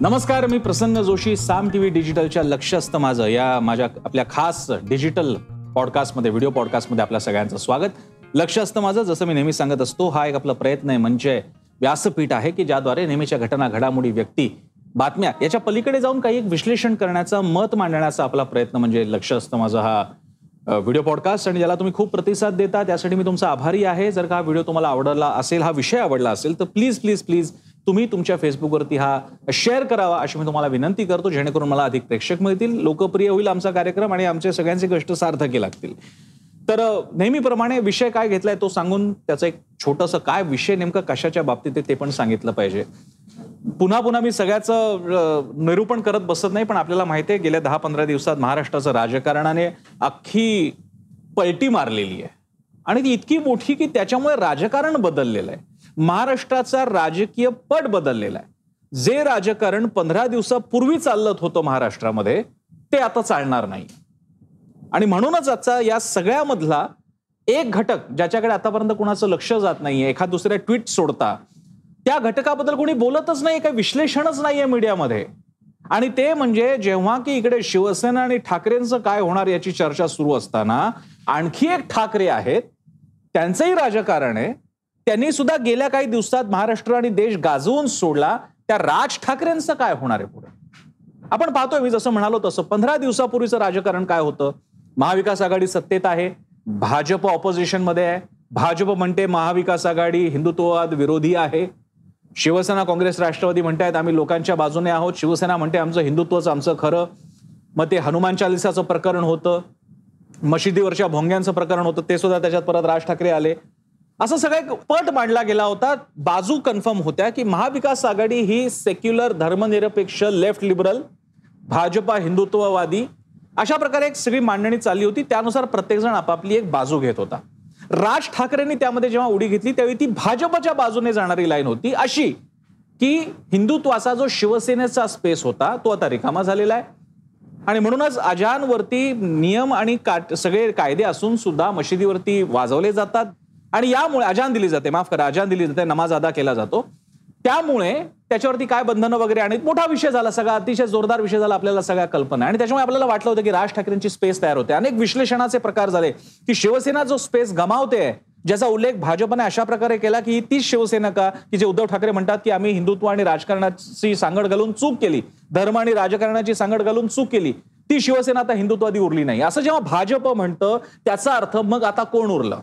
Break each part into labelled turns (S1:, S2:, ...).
S1: नमस्कार मी Prasanna Joshi Saam T V डिजिटलच्या लक्ष असतं माझं या माझ्या आपल्या खास डिजिटल पॉडकास्टमध्ये व्हिडिओ पॉडकास्टमध्ये आपल्या सगळ्यांचं स्वागत. लक्ष असतं माझं जसं मी नेहमी सांगत असतो हा एक आपला प्रयत्न आहे म्हणजे व्यासपीठ आहे की ज्याद्वारे नेहमीच्या घटना घडामोडी व्यक्ती बातम्या याच्या पलीकडे जाऊन काही एक विश्लेषण करण्याचा मत मांडण्याचा आपला प्रयत्न म्हणजे लक्ष असतं माझं हा व्हिडिओ पॉडकास्ट. आणि ज्याला तुम्ही खूप प्रतिसाद देता त्यासाठी मी तुमचा आभारी आहे. जर का हा व्हिडिओ तुम्हाला आवडला असेल हा विषय आवडला असेल तर प्लीज प्लीज प्लीज तुम्ही तुमच्या फेसबुकवरती हा शेअर करावा अशी मी तुम्हाला विनंती करतो जेणेकरून मला अधिक प्रेक्षक मिळतील लोकप्रिय होईल आमचा कार्यक्रम आणि आमचे सगळ्यांचे कष्ट सार्थकी लागतील. तर नेहमीप्रमाणे विषय काय घेतलाय तो सांगून त्याचं एक छोटंसं काय विषय नेमकं कशाच्या बाबतीत आहे ते पण सांगितलं पाहिजे. पुन्हा पुन्हा मी सगळ्याचं निरूपण करत बसत नाही पण आपल्याला माहिती आहे गेल्या दहा पंधरा दिवसात महाराष्ट्राचं राजकारणाने अख्खी पलटी मारलेली आहे. आणि ती इतकी मोठी की त्याच्यामुळे राजकारण बदललेलं आहे. महाराष्ट्राचा राजकीय पट बदललेला आहे. जे राजकारण पंधरा दिवसापूर्वी चालत होतं महाराष्ट्रामध्ये ते आता चालणार नाही. आणि म्हणूनच आजचा या सगळ्यामधला एक घटक ज्याच्याकडे आतापर्यंत कुणाचं लक्ष जात नाहीये एखाद दुसऱ्या ट्विट सोडता त्या घटकाबद्दल कोणी बोलतच नाही काही विश्लेषणच नाहीये मीडियामध्ये. आणि ते म्हणजे जेव्हा की इकडे शिवसेना आणि ठाकरेंचं काय होणार याची चर्चा सुरू असताना आणखी एक ठाकरे आहेत त्यांचंही राजकारण आहे त्यांनी सुद्धा गेल्या काही दिवसात महाराष्ट्र आणि देश गाजवून सोडला. त्या राज ठाकरेंचं काय होणार आहे पुढे? आपण पाहतोय मी जसं म्हणालो तसं पंधरा दिवसापूर्वीचं राजकारण काय होतं? महाविकास आघाडी सत्तेत आहे भाजप ऑपोजिशनमध्ये आहे भाजप म्हणते महाविकास आघाडी हिंदुत्ववाद विरोधी आहे. शिवसेना काँग्रेस राष्ट्रवादी म्हणतायत आम्ही लोकांच्या बाजूने आहोत. शिवसेना म्हणते आमचं हिंदुत्वच आमचं खरं. मग ते हनुमान चालिसाचं प्रकरण होतं. मशिदीवरच्या भोंग्यांचं प्रकरण होतं. ते सुद्धा त्याच्यात परत राज ठाकरे आले. असं सगळा एक पट मांडला गेला होता. बाजू कन्फर्म होत्या की महाविकास आघाडी ही सेक्युलर धर्मनिरपेक्ष लेफ्ट लिबरल भाजपा हिंदुत्ववादी अशा प्रकारे एक सगळी मांडणी चालली होती. त्यानुसार प्रत्येकजण आपापली एक बाजू घेत होता. राज ठाकरेंनी त्यामध्ये जेव्हा उडी घेतली त्यावेळी ती भाजपच्या बाजूने जाणारी लाईन होती. अशी की हिंदुत्वाचा जो शिवसेनेचा स्पेस होता तो आता रिकामा झालेला आहे. आणि म्हणूनच अजानवरती नियम आणि काट सगळे कायदे असून सुद्धा मशिदीवरती वाजवले जातात. आणि यामुळे अजान दिली जाते माफ करा अजान दिली जाते नमाज अदा केला जातो. त्यामुळे त्याच्यावरती काय बंधनं वगैरे आणि मोठा विषय झाला सगळा अतिशय जोरदार विषय झाला आपल्याला सगळ्या कल्पना. आणि त्याच्यामुळे आपल्याला वाटलं होतं की राज ठाकरेंची स्पेस तयार होते. अनेक विश्लेषणाचे प्रकार झाले की शिवसेना जो स्पेस गमावते ज्याचा उल्लेख भाजपने अशा प्रकारे केला की ही तीच शिवसेना का की जे उद्धव ठाकरे म्हणतात की आम्ही हिंदुत्व आणि राजकारणाची सांगड घालून चूक केली धर्म आणि राजकारणाची सांगड घालून चूक केली ती शिवसेना आता हिंदुत्वादी उरली नाही. असं जेव्हा भाजप म्हणतं त्याचा अर्थ मग आता कोण उरलं?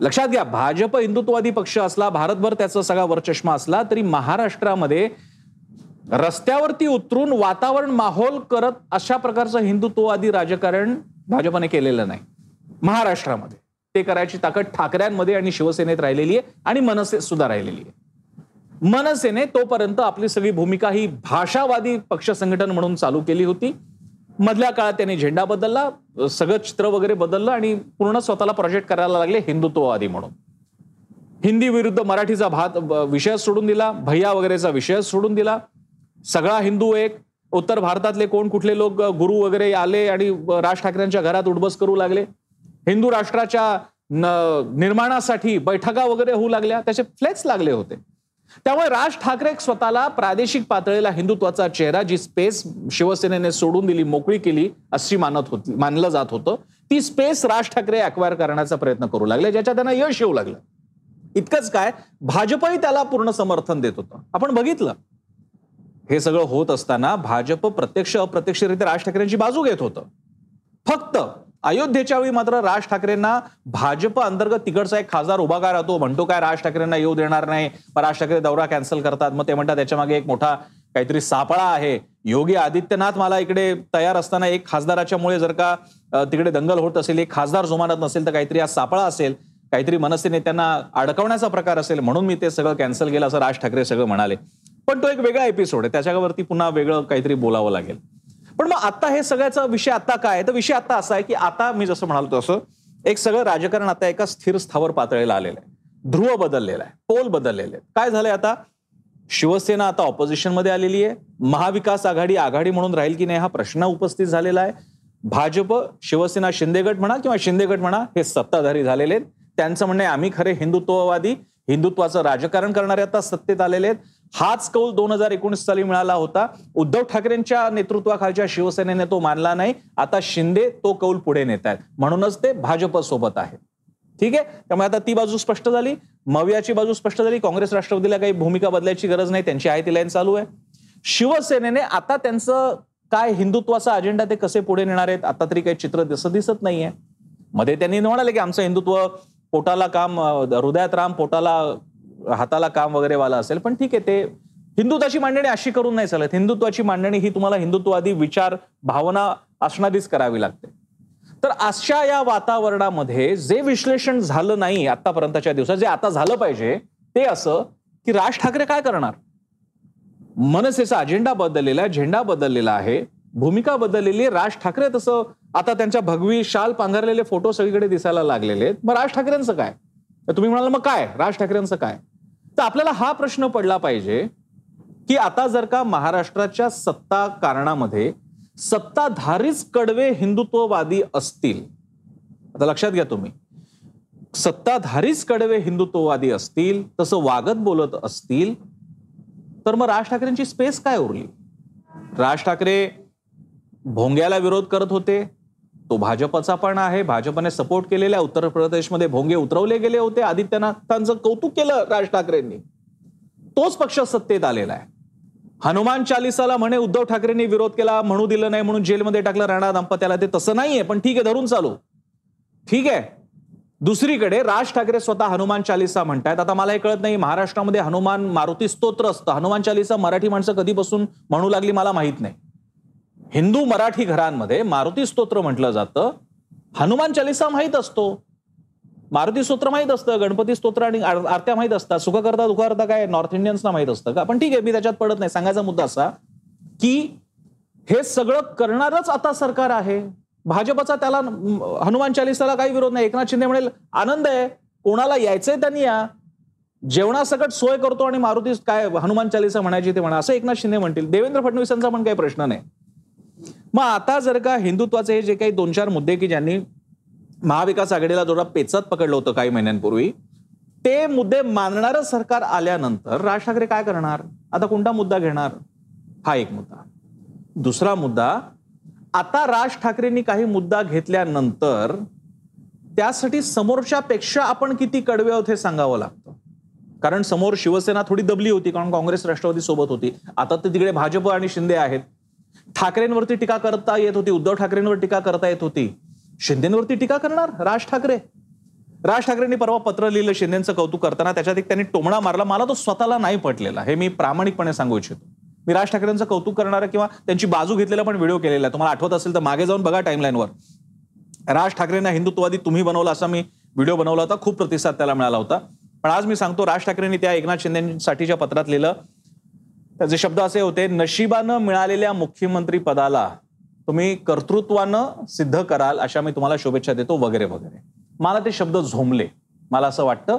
S1: लक्षात घ्या भाजप हिंदुत्ववादी पक्ष असला भारतभर त्याचा सगळा वरचष्मा असला तरी महाराष्ट्रामध्ये रस्त्यावरती उतरून वातावरण माहोल करत अशा प्रकारचं हिंदुत्ववादी राजकारण भाजपने केलेलं नाही. महाराष्ट्रामध्ये. ते करायची ताकद ठाकऱ्यांमध्ये आणि शिवसेनेत राहिलेली आहे आणि मनसे सुद्धा राहिलेली आहे. मनसेने तोपर्यंत आपली सगळी भूमिका ही भाषावादी पक्ष संघटन म्हणून चालू केली होती. मधल्या काळात त्यांनी झेंडा बदलला सगळं चित्र वगैरे बदललं आणि पूर्ण स्वतःला प्रोजेक्ट करायला लागले हिंदुत्ववादी म्हणून. हिंदी विरुद्ध मराठीचा भात विषय सोडून दिला भैया वगैरेचा विषय सोडून दिला. सगळा हिंदू एक. उत्तर भारतातले कोण कुठले लोक गुरु वगैरे आले आणि राज ठाकरेंच्या घरात उडबस करू लागले. हिंदू राष्ट्राच्या न- निर्माणासाठी बैठका वगैरे होऊ लागल्या त्याचे फ्लेक्स लागले होते. त्यामुळे राज ठाकरे स्वतःला प्रादेशिक पातळीला हिंदुत्वाचा चेहरा जी स्पेस शिवसेनेने सोडून दिली मोकळी केली अशी मानत होती मानलं जात होतं ती स्पेस राज ठाकरे अक्वायर करण्याचा प्रयत्न करू लागले ज्याच्यात त्यांना यश येऊ लागलं. इतकंच काय भाजपही त्याला पूर्ण समर्थन देत होतं. आपण बघितलं. हे सगळं होत असताना भाजप प्रत्यक्ष अप्रत्यक्षरित्या राज ठाकरेंची बाजू घेत होतं. फक्त अयोध्येच्या वेळी मात्र राज ठाकरेंना भाजप अंतर्गत तिकडचा एक खासदार उभा काय राहतो म्हणतो काय राज ठाकरेंना येऊ देणार नाही मग राज ठाकरे दौरा कॅन्सल करतात मग ते म्हणतात त्याच्यामागे एक मोठा काहीतरी सापळा आहे. योगी आदित्यनाथ मला इकडे तयार असताना एक खासदाराच्या मुळे जर का तिकडे दंगल होत असेल एक खासदार जुमानत नसेल तर काहीतरी हा सापळा असेल काहीतरी मनसे नेत्यांना अडकवण्याचा प्रकार असेल म्हणून मी ते सगळं कॅन्सल केलं असं राज ठाकरे सगळं म्हणाले. पण तो एक वेगळा एपिसोड आहे त्याच्यावरती पुन्हा वेगळं काहीतरी बोलावं लागेल. पण मग आता हे सगळ्याचा विषय आता काय तर विषय आता असा आहे की आता मी जसं म्हणालो तसं एक सगळं राजकारण आता एका स्थिर स्थावर पातळीला आलेलं आहे. ध्रुव बदललेला आहे. पोल बदललेले आहेत. काय झालंय आता? शिवसेना आता ऑपोजिशनमध्ये आलेली आहे. महाविकास आघाडी आघाडी म्हणून राहील की नाही हा प्रश्न उपस्थित झालेला आहे. भाजप शिवसेना शिंदेगट म्हणा किंवा शिंदेगट म्हणा हे सत्ताधारी झालेले आहेत. त्यांचं म्हणणं आहे आम्ही खरे हिंदुत्ववादी. हिंदुत्वाचं राजकारण करणारे आता सत्तेत आलेले आहेत. हाच कौल दोन हजार एकोणीस साली मिळाला होता. उद्धव ठाकरेंच्या नेतृत्वाखालच्या शिवसेनेने तो मानला नाही. आता शिंदे तो कौल पुढे नेत आहेत. म्हणूनच ते भाजप सोबत ठीक आहे? त्यामुळे आता ती बाजू स्पष्ट झाली. मवियाची बाजू स्पष्ट झाली. काँग्रेस राष्ट्रवादीला काही भूमिका बदलायची गरज नाही. त्यांची आहे ती लाईन चालू आहे. शिवसेनेने आता त्यांचं काय हिंदुत्वाचा अजेंडा ते कसे पुढे नेणार आहेत? आता तरी काही चित्र तसं दिसत नाहीये. मध्ये त्यांनी म्हणाले की आमचं हिंदुत्व पोटाला काम हृदयात राम पोटाला हाताला काम वगैरे वाला असेल पण ठीक आहे ते हिंदुत्वाची मांडणी अशी करून नाही चालत. हिंदुत्वाची मांडणी ही तुम्हाला हिंदुत्ववादी विचार भावना असणारीच करावी लागते. तर अशा या वातावरणामध्ये जे विश्लेषण झालं नाही आतापर्यंतच्या दिवसात जे आता झालं पाहिजे ते असं की राज ठाकरे काय करणार? मनसेचा अजेंडा बदललेला आहे झेंडा बदललेला आहे भूमिका बदललेली आहे राज ठाकरे तसं आता त्यांच्या भगवी शाल पांघरलेले फोटो सगळीकडे दिसायला लागलेले आहेत. मग राज ठाकरेंचं काय? तुम्ही म्हणाल मग काय? राज ठाकरेंचं काय? तर आपल्याला हा प्रश्न पडला पाहिजे की आता जर का महाराष्ट्राच्या सत्ता कारणामध्ये सत्ताधारीच कडवे हिंदुत्ववादी असतील आता लक्षात घ्या तुम्ही. सत्ताधारीच कडवे हिंदुत्ववादी असतील तसं वागत बोलत असतील तर मग राज ठाकरेंची स्पेस काय उरली? राज ठाकरे भोंग्याला विरोध करत होते तो भाजपचा पण आहे. भाजपने सपोर्ट केलेला उत्तर प्रदेशमध्ये भोंगे उतरवले गेले होते. आदित्यनाथांचं कौतुक केलं राज ठाकरेंनी. तोच पक्ष सत्तेत आलेला आहे. हनुमान चालिसाला म्हणे उद्धव ठाकरेंनी विरोध केला म्हणू दिलं नाही म्हणून जेलमध्ये टाकलं राणा दाम्पत्याला ते तसं नाहीये पण ठीक आहे धरून चालू. ठीक आहे. दुसरीकडे राज ठाकरे स्वतः हनुमान चालिसा म्हणतायत. आता मला हे कळत नाही महाराष्ट्रामध्ये हनुमान मारुती स्तोत्र असतं. हनुमान चालिसा मराठी माणसं कधीपासून म्हणू लागली मला माहीत नाही. हिंदू मराठी घरांमध्ये मारुती स्तोत्र म्हटलं जातं. हनुमान चालिसा माहीत असतो. मारुती स्तोत्र माहीत असतं गणपती स्तोत्र आणि आरत्या माहीत असतात सुख करता दुःख करता काय नॉर्थ इंडियन्सना माहीत असतं का? पण ठीक आहे मी त्याच्यात पडत नाही. सांगायचा मुद्दा असा की हे सगळं करणारच आता सरकार आहे. भाजपचा त्याला हनुमान चालिसाला काही विरोध नाही. एकनाथ शिंदे म्हणेल आनंद आहे. कोणाला यायचंय त्यांनी या. जेवणासकट सोय करतो आणि मारुती काय हनुमान चालिसा म्हणायची ते म्हणा. असं एकनाथ शिंदे म्हणतील. देवेंद्र फडणवीसांचा पण काही प्रश्न नाही. मग आता जर का हिंदुत्वाचे हे जे काही दोन चार मुद्दे की ज्यांनी महाविकास आघाडीला जोडा पेचत पकडलं होतं काही महिन्यांपूर्वी ते मुद्दे मानणारं सरकार आल्यानंतर राज ठाकरे काय करणार? आता कोणता मुद्दा घेणार? हा एक मुद्दा. दुसरा मुद्दा आता राज ठाकरेंनी काही मुद्दा घेतल्यानंतर त्यासाठी समोरच्या पेक्षा आपण किती कडवे आहोत हे सांगावं लागतं. कारण समोर शिवसेना थोडी दबली होती कारण काँग्रेस राष्ट्रवादी सोबत होती. आता ते तिकडे भाजप आणि शिंदे आहेत. ठाकरेंवरती टीका करता येत होती उद्धव ठाकरेंवर टीका करता येत होती. शिंदेवरती टीका करणार? राज ठाकरे. राज ठाकरेंनी परवा पत्र लिहिलं शिंदेचं कौतुक करताना. त्याच्यात एक त्यांनी टोमणा मारला. मला तो स्वतःला नाही पटलेला. हे मी प्रामाणिकपणे सांगू इच्छितो. मी राज ठाकरेंचं कौतुक करणारा किंवा त्यांची बाजू घेतलेला पण व्हिडिओ केलेला आहे. तुम्हाला आठवत असेल तर मागे जाऊन बघा टाइमलाईनवर राज ठाकरेंना हिंदुत्ववादी तुम्ही बनवला असा मी व्हिडिओ बनवला होता. खूप प्रतिसाद त्याला मिळाला होता. पण आज मी सांगतो राज ठाकरेंनी त्या एकनाथ शिंदेसाठीच्या पत्रात लिहिलं त्याचे शब्द असे होते नशिबानं मिळालेल्या मुख्यमंत्री पदाला तुम्ही कर्तृत्वानं सिद्ध कराल अशा मी तुम्हाला शुभेच्छा देतो वगैरे वगैरे. मला ते शब्द झोंबले. मला असं वाटतं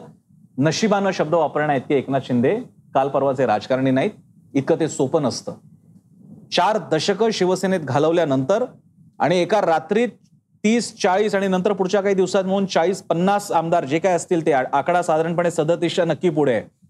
S1: नशिबानं शब्द वापरण्या इतके एकनाथ शिंदे काल परवाचे राजकारणी नाहीत इतकं ते सोपं नसतं. चार दशकं शिवसेनेत घालवल्यानंतर आणि एका रात्रीत तीस चाळीस आणि नंतर पुढच्या काही दिवसात म्हणून चाळीस पन्नास आमदार जे काय असतील ते आकडा साधारणपणे सदतीसच्या नक्की पुढे. आहे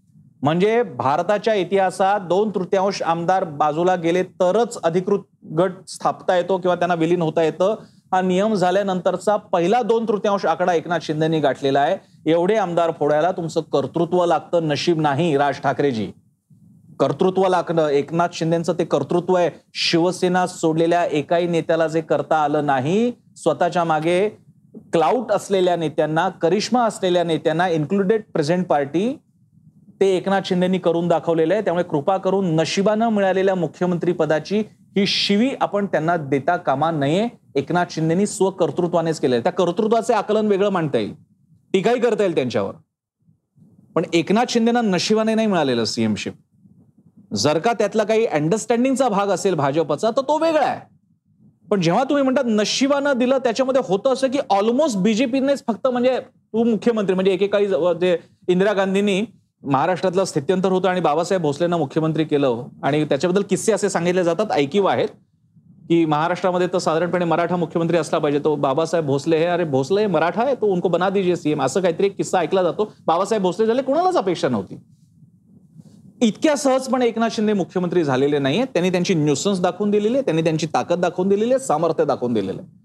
S1: म्हणजे भारताच्या इतिहासात दोन तृतीयांश आमदार बाजूला गेले तरच अधिकृत गट स्थापता येतो किंवा त्यांना विलीन होता येतं. हा नियम झाल्यानंतरचा पहिला दोन तृतीयांश आकडा एकनाथ शिंदेनी गाठलेला आहे. एवढे आमदार फोडायला तुमचं कर्तृत्व लागतं नशीब नाही राज ठाकरेजी. कर्तृत्व लागणं एकनाथ शिंदेचं ते कर्तृत्व आहे. शिवसेना सोडलेल्या एकाही नेत्याला जे करता आलं नाही स्वतःच्या मागे क्लाउट असलेल्या नेत्यांना करिश्मा असलेल्या नेत्यांना इन्क्लुडेड प्रेझेंट पार्टी ते एकनाथ शिंदेनी करून दाखवलेलं आहे. त्यामुळे कृपा करून नशिबानं मिळालेल्या मुख्यमंत्री पदाची ही शिवी आपण त्यांना देता कामा नये. एकनाथ शिंदेनी स्वकर्तृत्वानेच केले त्या कर्तृत्वाचे आकलन वेगळं मांडता येईल. टीकाही करता येईल त्यांच्यावर. पण एकनाथ शिंदेना नशिबाने नाही मिळालेलं सीएमशिप. जर का त्यातला काही अंडरस्टँडिंगचा भाग असेल भाजपचा तर तो वेगळा आहे. पण जेव्हा तुम्ही म्हणतात नशिबानं दिलं त्याच्यामध्ये होतं असं की ऑलमोस्ट बीजेपीनेच फक्त म्हणजे तू मुख्यमंत्री म्हणजे एकेकाळी जे इंदिरा गांधींनी महाराष्ट्रातलं स्थित्यंतर होतं आणि बाबासाहेब भोसलेंना मुख्यमंत्री केलं आणि त्याच्याबद्दल किस्से असे सांगितले जातात ऐकीव आहेत की महाराष्ट्रामध्ये तर साधारणपणे मराठा मुख्यमंत्री असला पाहिजे तो बाबासाहेब भोसले हे अरे भोसले हे मराठा आहे तो उनको बना दीजिए सीएम असं काहीतरी एक किस्सा ऐकला जातो. बाबासाहेब भोसले झाले कोणालाच अपेक्षा नव्हती. इतक्या सहजपणे एकनाथ शिंदे मुख्यमंत्री झालेले नाहीये त्यांनी त्यांची न्यूसन्स दाखवून दिलेली आहे त्यांनी त्यांची ताकद दाखवून दिलेली आहे सामर्थ्य दाखवून दिलेलं आहे.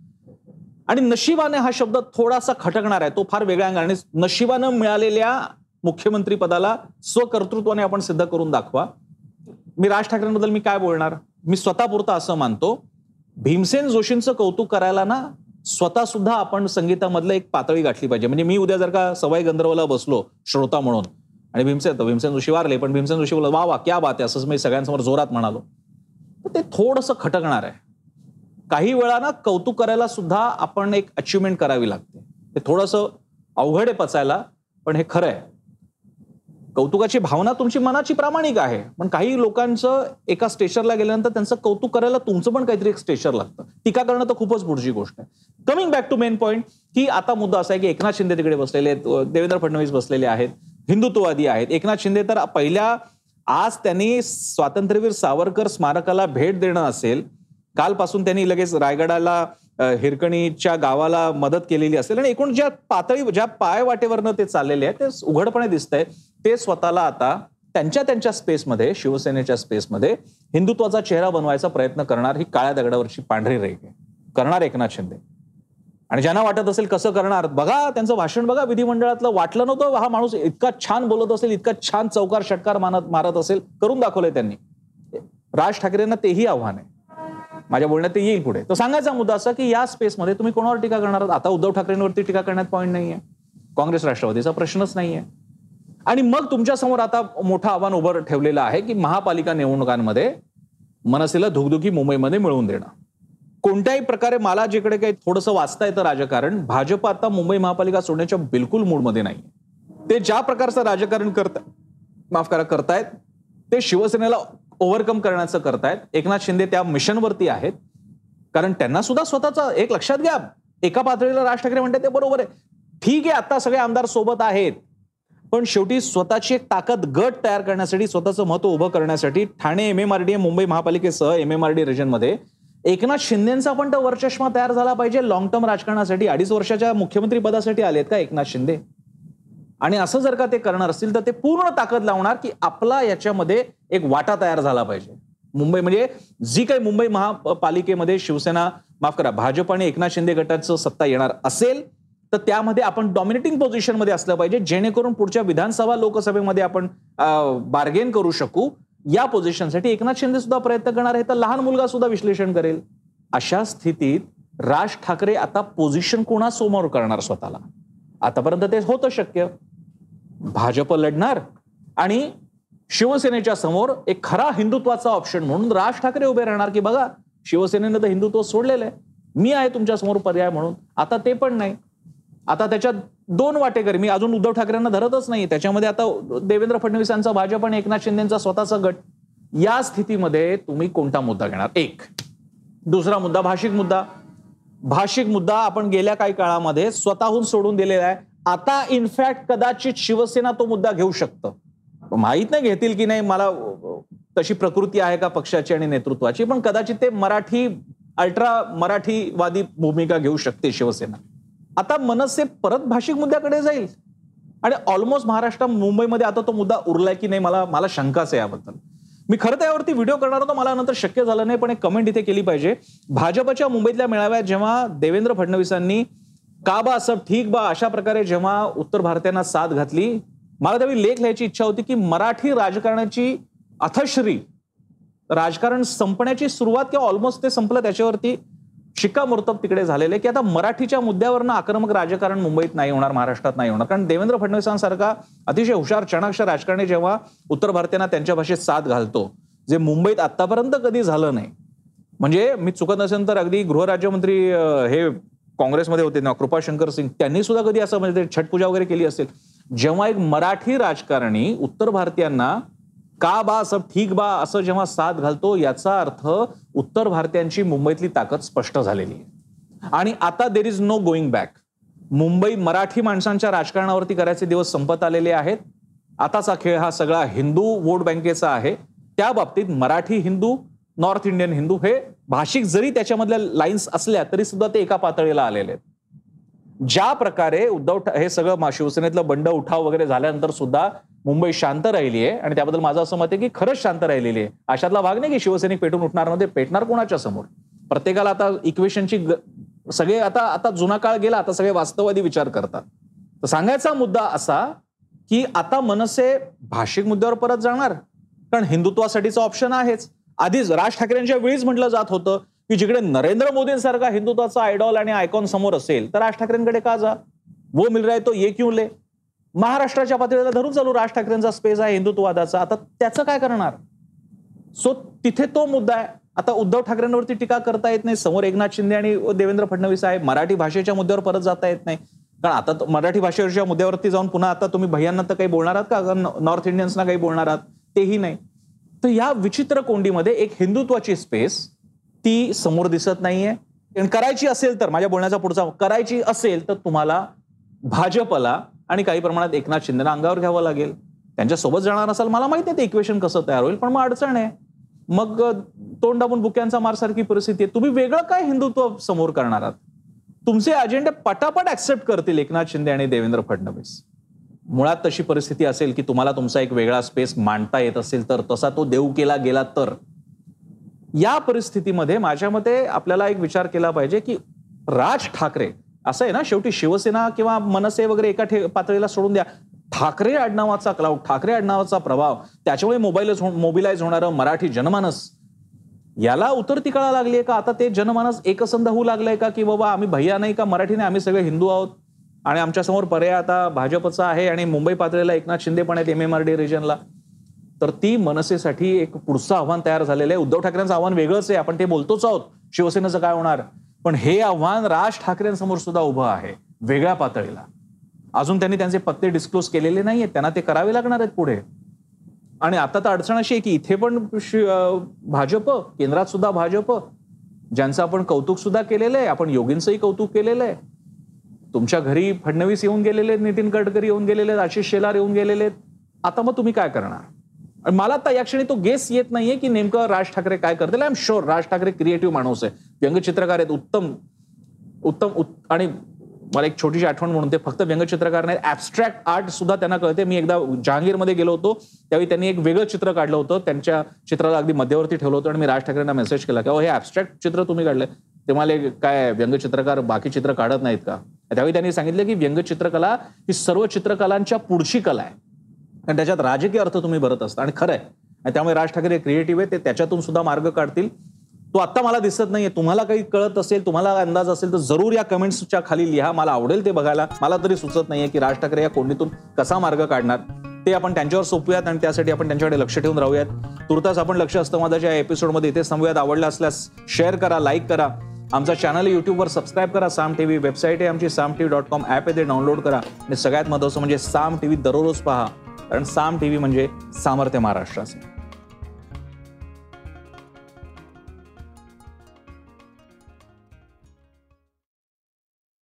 S1: आणि नशिबाने हा शब्द थोडासा खटकणार आहे तो फार वेगळ्या अंगाने नशिबानं मिळालेल्या मुख्यमंत्री पदाला स्वकर्तृत्वाने आपण सिद्ध करून दाखवा. मी राज ठाकरेंबद्दल मी काय बोलणार? मी स्वतःपुरतं असं मानतो. भीमसेन जोशींचं कौतुक करायला ना स्वतः सुद्धा आपण संगीतामधलं एक पातळी गाठली पाहिजे. म्हणजे मी उद्या जर का सवाई गंधर्वला बसलो श्रोता म्हणून आणि भीमसेन भीमसेन जोशी वारले पण भीमसेन जोशी बोला वा वा क्या बात आहे असंच मी सगळ्यांसमोर जोरात म्हणालो. तर ते थोडंसं खटकणार आहे. काही वेळा ना कौतुक करायला सुद्धा आपण एक अचिव्हमेंट करावी लागते. ते थोडंसं अवघड आहे पचायला पण हे खरं आहे. कौतुकाची भावना तुमची मनाची प्रामाणिक आहे. पण काही लोकांचं एका स्टेशनला गेल्यानंतर त्यांचं कौतुक करायला तुमचं पण काहीतरी एक स्टेशर लागतं. टीका करणं तर खूपच पुढची गोष्ट आहे. Coming back to main point की आता मुद्दा असा आहे की एकनाथ शिंदे तिकडे बसलेले आहेत देवेंद्र फडणवीस बसलेले आहेत हिंदुत्ववादी आहेत. एकनाथ शिंदे तर पहिल्या आज त्यांनी स्वातंत्र्यवीर सावरकर स्मारकाला भेट देणं असेल कालपासून त्यांनी लगेच रायगडाला हिरकणीच्या गावाला मदत केलेली असेल. आणि एकूण ज्या पातळी ज्या पायवाटेवरनं ते चाललेले आहे ते उघडपणे दिसत आहे ते स्वतःला आता त्यांच्या त्यांच्या स्पेसमध्ये शिवसेनेच्या स्पेसमध्ये हिंदुत्वाचा चेहरा बनवायचा प्रयत्न करणार ही काळ्या दगडावरची पांढरी रेख आहे. करणार एकनाथ शिंदे. आणि ज्यांना वाटत असेल कसं करणार बघा त्यांचं भाषण बघा विधिमंडळातलं वाटलं नव्हतं हा माणूस इतका छान बोलत असेल इतका छान चौकार षटकार मानत मारत असेल करून दाखवलंय त्यांनी. राज ठाकरेंना तेही आव्हान आहे. माझ्या बोलण्यात ते येईल पुढे. तर सांगायचा मुद्दा असा की या स्पेसमध्ये तुम्ही कोणावर टीका करणार आता उद्धव ठाकरेंवरती टीका करण्यात पॉईंट नाहीये. काँग्रेस राष्ट्रवादीचा प्रश्नच नाहीये. आणि मग तुमच्यासमोर आता मोठं आव्हान उभं ठेवलेलं आहे की महापालिका निवडणुकांमध्ये मनसेला धुकधुकी मुंबईमध्ये मिळवून देणं. कोणत्याही प्रकारे मला जिकडे काही थोडंसं वाचता येतं राजकारण भाजप आता मुंबई महापालिका सोडण्याच्या बिलकुल मूडमध्ये नाही ते ज्या प्रकारचं राजकारण करत माफ करा करतायत ते शिवसेनेला ओव्हरकम करण्याचं करतायत. एकनाथ शिंदे त्या मिशनवरती आहेत. कारण त्यांना सुद्धा स्वतःचा एक लक्षात घ्या एका पातळीला राज ठाकरे म्हणतात ते बरोबर आहे. ठीक आहे आता सगळे आमदार सोबत आहेत. पण शेवटी स्वतःची एक ताकद गट तयार करण्यासाठी स्वतःचं महत्त्व उभं करण्यासाठी Thane M M R D Mumbai महापालिकेसह M M R D रिजनमध्ये एकनाथ शिंदेचा पण तो वर्चष्मा तयार झाला पाहिजे. लॉंग टर्म राजकारणासाठी अडीच वर्षाच्या मुख्यमंत्री पदासाठी आलेत का एकनाथ शिंदे? आणि असं जर का ते करणार असतील तर ते पूर्ण ताकद लावणार की आपला याच्यामध्ये एक वाटा तयार झाला पाहिजे. मुंबई म्हणजे जी काही मुंबई महापालिकेमध्ये शिवसेना माफ करा भाजप आणि एकनाथ शिंदे गटाचं सत्ता येणार असेल तर त्यामध्ये आपण डॉमिनेटिंग पोझिशनमध्ये असलं पाहिजे जेणेकरून पुढच्या विधानसभा लोकसभेमध्ये आपण बार्गेन करू शकू. या पोझिशनसाठी एकनाथ शिंदे सुद्धा प्रयत्न करणार आहे तर लहान मुलगा सुद्धा विश्लेषण करेल. अशा स्थितीत राज ठाकरे आता पोझिशन कोणासमोर करणार स्वतःला? आतापर्यंत ते होतं शक्य. भाजप लढणार आणि शिवसेनेच्या समोर एक खरा हिंदुत्वाचा ऑप्शन म्हणून राज ठाकरे उभे राहणार की बघा शिवसेनेनं तर हिंदुत्व सोडलेलं आहे. मी आहे तुमच्यासमोर पर्याय म्हणून. आता ते पण नाही. आता त्याच्यात दोन वाटेकरी मी अजून उद्धव ठाकरेंना धरतच नाही. त्याच्यामध्ये आता देवेंद्र फडणवीसांचा भाजप आणि एकनाथ शिंदेचा स्वतःचा गट. या स्थितीमध्ये तुम्ही कोणता मुद्दा घेणार? एक. दुसरा मुद्दा भाषिक मुद्दा. भाषिक मुद्दा आपण गेल्या काही काळामध्ये स्वतःहून सोडून दिलेला आहे. आता इनफॅक्ट कदाचित शिवसेना तो मुद्दा घेऊ शकतं. माहीत नाही घेतील की नाही. मला तशी प्रकृती आहे का पक्षाची आणि नेतृत्वाची? पण कदाचित ते मराठी अल्ट्रा मराठीवादी भूमिका घेऊ शकते शिवसेना. आता मनसे परत भाषिक मुद्द्याकडे जाईल. आणि ऑलमोस्ट महाराष्ट्र मुंबईमध्ये आता तो मुद्दा उरलाय की नाही मला मला शंकाच आहे याबद्दल. मी खरं त्यावरती व्हिडिओ करणार होतो मला नंतर शक्य झालं नाही पण एक कमेंट इथे केली पाहिजे. भाजपच्या मुंबईतल्या मेळाव्यात जेव्हा देवेंद्र फडणवीसांनी का बा असं ठीक बा अशा प्रकारे जेव्हा उत्तर भारतीयांना साथ घातली मला त्यावेळी लेख लिहायची इच्छा होती की मराठी राजकारणाची अथश्री राजकारण संपण्याची सुरुवात किंवा ऑलमोस्ट ते संपलं त्याच्यावरती शिक्कामोर्तब तिकडे झालेले की आता मराठीच्या मुद्द्यावरनं आक्रमक राजकारण मुंबईत नाही होणार महाराष्ट्रात नाही होणार. कारण देवेंद्र फडणवीसांसारखा अतिशय हुशार चणाक्ष राजकारणी जेव्हा उत्तर भारतीयांना त्यांच्या भाषेत साथ घालतो जे मुंबईत आतापर्यंत कधी झालं नाही. म्हणजे मी चुकत नसेल तर अगदी गृहराज्यमंत्री हे काँग्रेसमध्ये होते ना कृपाशंकर सिंग त्यांनी सुद्धा कधी असं म्हणजे छटपूजा वगैरे केली असेल. जेव्हा एक मराठी राजकारणी उत्तर भारतीयांना का बा सब ठीक बा असं जेव्हा साथ घालतो याचा अर्थ उत्तर भारतीयांची मुंबईतली ताकद स्पष्ट झालेली आहे. आणि आता there is no going back Mumbai Marathi माणसांच्या राजकारणावरती करायचे दिवस संपत आलेले आहेत. आताचा खेळ हा सगळा हिंदू वोट बँकेचा आहे. त्या बाबतीत मराठी हिंदू नॉर्थ इंडियन हिंदू हे भाषिक जरी त्याच्यामधल्या लाईन्स असल्या तरी सुद्धा ते एका पातळीला आलेले आहेत. ज्या प्रकारे उद्धव हे सगळं शिवसेनेतलं बंड उठाव वगैरे झाल्यानंतर सुद्धा मुंबई शांत राहिली आहे आणि त्याबद्दल माझं असं मत आहे की खरंच शांत राहिलेली आहे अशातला भाग नाही की शिवसैनिक पेटून उठणार मध्ये पेटणार कोणाच्या समोर? प्रत्येकाला आता इक्वेशनची सगळे आता आता जुना काळ गेला आता सगळे वास्तववादी विचार करतात. तर सांगायचा मुद्दा असा की आता मनसे भाषिक मुद्द्यावर परत जाणार कारण हिंदुत्वासाठीचं ऑप्शन आहेच. आधीच राज ठाकरेंच्या वेळीच म्हटलं जात होतं की जिकडे नरेंद्र मोदींसारखा हिंदुत्वाचा आयडॉल आणि आयकॉन समोर असेल तर राज ठाकरेंकडे का जा? वो मिल रहा है तो ये क्यों ले? महाराष्ट्राच्या पातळीला धरून चालू राज ठाकरेंचा स्पेस आहे हिंदुत्ववादाचा आता त्याचं काय करणार? सो तिथे तो मुद्दा आहे. आता उद्धव ठाकरेंवरती टीका करता येत नाही. समोर एकनाथ शिंदे आणि देवेंद्र फडणवीस आहे. मराठी भाषेच्या मुद्द्यावर परत जाता येत नाही. कारण आता मराठी भाषेवरच्या मुद्द्यावरती जाऊन पुन्हा आता तुम्ही भैयांना तर काही बोलणार आहात का? नॉर्थ इंडियन्सना काही बोलणार आहात? तेही नाही. तर या विचित्र कोंडीमध्ये एक हिंदुत्वाची स्पेस ती समोर दिसत नाहीये. आणि करायची असेल तर माझ्या बोलण्याचा पुढचा करायची असेल तर तुम्हाला भाजपला आणि काही प्रमाणात एकनाथ शिंदेना अंगावर घ्यावं लागेल. त्यांच्यासोबत जाणार असाल मला माहीत नाही ते इक्वेशन कसं तयार होईल पण मग अडचण आहे. मग तोंड दाबून बुक्यांचा मारसारखी परिस्थिती आहे. तुम्ही वेगळं काय हिंदुत्व समोर करणार आहात? तुमचे अजेंडे पटापट ऍक्सेप्ट करतील एकनाथ शिंदे आणि देवेंद्र फडणवीस. मुळात तशी परिस्थिती असेल की तुम्हाला तुमचा एक वेगळा स्पेस मांडता येत असेल तर तसा तो देऊ केला गेला तर. या परिस्थितीमध्ये माझ्या मते आपल्याला एक विचार केला पाहिजे की राज ठाकरे असं आहे ना शेवटी शिवसेना किंवा मनसे वगैरे एका ठे- पातळीला सोडून द्या. ठाकरे आडनावाचा क्लाउड ठाकरे आडनावाचा प्रभाव त्याच्यामुळे मोबाईल हो-, मोबिलाईज होणारं मराठी जनमानस. याला उतरती कळा लागली आहे का? आता ते जनमानस एकसंध होऊ लागलंय का? की बाबा आम्ही भैया नाही का? मराठी नाही आम्ही सगळे हिंदू आहोत. आणि आमच्यासमोर पर्याय आता भाजपचा आहे आणि मुंबई पातळीला एकनाथ शिंदे पण आहेत एम एम आर डी रिजनला तर ती मनसेसाठी एक पुढचं आव्हान तयार झालेलं आहे. उद्धव ठाकरेंचं आव्हान वेगळंच आहे. आपण ते बोलतोच आहोत. शिवसेनेचं काय होणार? पण हे आव्हान राज ठाकरेंसमोर सुद्धा उभं आहे वेगळ्या पातळीला. अजून त्यांनी त्यांचे पत्ते डिस्क्लोज केलेले नाहीये त्यांना ते करावे लागणार आहेत पुढे. आणि आता तर अडचण अशी आहे की इथे पण भाजप केंद्रात सुद्धा भाजप ज्यांचं आपण कौतुक सुद्धा केलेलं आहे आपण योगींचंही कौतुक केलेलं आहे. तुमच्या घरी फडणवीस येऊन गेलेले आहेत नितीन गडकरी येऊन गेलेले आहेत आशिष शेलार येऊन गेलेले आहेत. आता मग तुम्ही काय करणार? मला आता या क्षणी तो गेस येत नाहीये की नेमकं राज ठाकरे काय करतील. I'm sure Raj Thackeray creative माणूस आहे. व्यंगचित्रकार आहेत उत्तम उत्तम उत- आणि मला एक छोटीशी आठवण म्हणून ते फक्त व्यंगचित्रकार नाही ऍबस्ट्रॅक्ट आर्ट सुद्धा त्यांना कळते. मी एकदा जहांगीरमध्ये गेलो होतो त्यावेळी त्यांनी एक वेगळं चित्र काढलं होतं. त्यांच्या चित्राला अगदी मध्यवर्ती ठेवलं होतं आणि मी राज ठाकरेंना मेसेज केला की हे ॲबस्ट्रॅक्ट चित्र तुम्ही काढले. ते मला काय व्यंगचित्रकार बाकी चित्र काढत नाहीत का? त्यावेळी त्यांनी सांगितलं की व्यंगचित्रकला ही सर्व चित्रकलांच्या पुढची कला आहे. कारण त्याच्यात राजकीय अर्थ तुम्ही भरत असता. आणि खरं आहे आणि त्यामुळे राज ठाकरे क्रिएटिव्ह आहे ते त्याच्यातून सुद्धा मार्ग काढतील. तो आत्ता मला दिसत नाहीये. तुम्हाला काही कळत असेल तुम्हाला अंदाज असेल तर जरूर या कमेंट्सच्या खाली लिहा. मला आवडेल ते बघायला. मला तरी सुचत नाहीये की राज ठाकरे या कोंडीतून कसा मार्ग काढणार. ते आपण त्यांच्यावर सोपूयात आणि त्यासाठी आपण त्यांच्याकडे लक्ष ठेवून राहूयात. तुर्तास आपण लक्ष असतं माझ्या एपिसोडमध्ये इथे थांबूयात. आवडला असल्यास शेअर करा लाईक करा. आमचा चॅनल युट्यूबवर सबस्क्राईब करा. साम टीव्ही वेबसाईट आहे आमची. Saam TV dot com app आहे ते डाउनलोड करा. आणि सगळ्यात महत्त्वाचं म्हणजे साम टीव्ही दररोज पहा. कारण साम टी व्ही म्हणजे सामर्थ्य महाराष्ट्राचं.